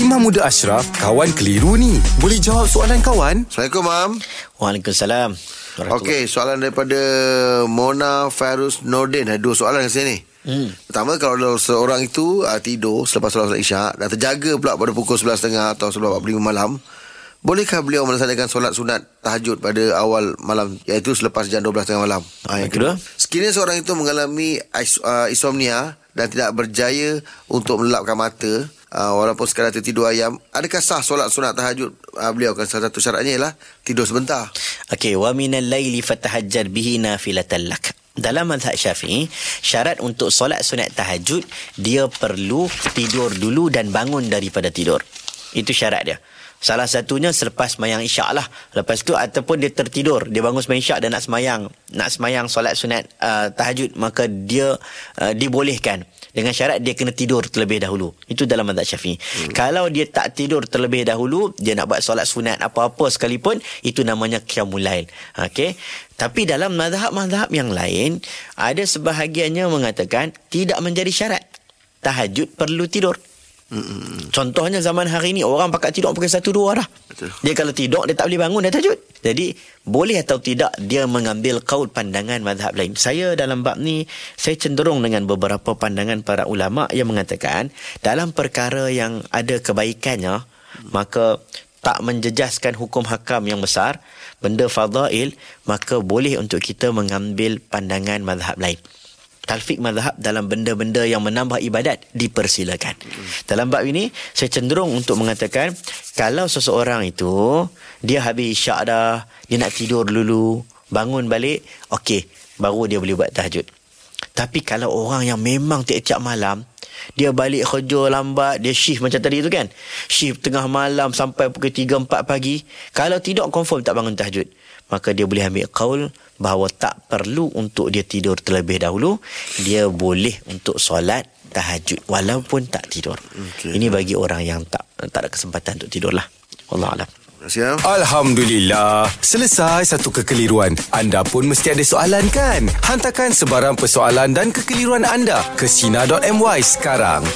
Imam Muda Ashraf, kawan keliru ni. Boleh jawab soalan kawan? Assalamualaikum, Mam. Waalaikumsalam. Okey, soalan daripada Mona Farus Nordin. Ada dua soalan kat sini. Hmm. Pertama, kalau seorang itu uh, tidur selepas solat isyak dan terjaga pula pada pukul 11.30 atau 11.45 malam, bolehkah beliau melaksanakan solat sunat tahajud pada awal malam iaitu selepas jam 12.30 malam? Ha, yang kedua? Sekiranya seorang itu mengalami is- uh, insomnia dan tidak berjaya untuk melapkan mata, uh, walaupun sekadar tertidur ayam, adakah sah solat sunat tahajud uh, beliau? Kan salah satu syaratnya ialah tidur sebentar. Okey, wa minal laili fatahajjar bihi nafilatan lak. Dalam mazhab Syafi'i, syarat untuk solat sunat tahajud dia perlu tidur dulu dan bangun daripada tidur. Itu syarat dia. Salah satunya selepas semayang isyak lah. Lepas tu ataupun dia tertidur, dia bangun semayang isyak dan nak semayang, nak semayang solat sunat uh, tahajud, maka dia uh, dibolehkan dengan syarat dia kena tidur terlebih dahulu. Itu dalam mazhab Syafi'i. Hmm. Kalau dia tak tidur terlebih dahulu, dia nak buat solat sunat apa-apa sekalipun, itu namanya qiyamul lail. Okey. Tapi dalam mazhab-mazhab yang lain, ada sebahagiannya mengatakan tidak menjadi syarat. Tahajud perlu tidur. Mm-mm. Contohnya zaman hari ni orang pakat tidur pukul 1 2 dah. Betul. Dia kalau tidur dia tak boleh bangun dah tahajud. Jadi boleh atau tidak dia mengambil kaul pandangan mazhab lain. Saya dalam bab ni saya cenderung dengan beberapa pandangan para ulama yang mengatakan dalam perkara yang ada kebaikannya maka tak menjejaskan hukum hakam yang besar benda fadail maka boleh untuk kita mengambil pandangan mazhab lain talfik mazhab dalam benda-benda yang menambah ibadat dipersilakan. Hmm. Dalam bab ini saya cenderung untuk mengatakan kalau seseorang itu dia habis isyak dah, dia nak tidur dulu, bangun balik, okey, baru dia boleh buat tahajud. Tapi kalau orang yang memang tiap-tiap malam dia balik kerja lambat, dia shift macam tadi tu kan. Shift tengah malam sampai pukul 3 4 pagi. Kalau tidak confirm tak bangun tahajud. Maka dia boleh ambil kaul bahawa tak perlu untuk dia tidur terlebih dahulu, dia boleh untuk solat tahajud walaupun tak tidur. Okey. Ini bagi orang yang tak tak ada kesempatan untuk tidurlah. Wallahu alam. Kasih, Mam. Alhamdulillah. Selesai satu kekeliruan. Anda pun mesti ada soalan kan? Hantarkan sebarang persoalan dan kekeliruan anda ke Sina.my sekarang.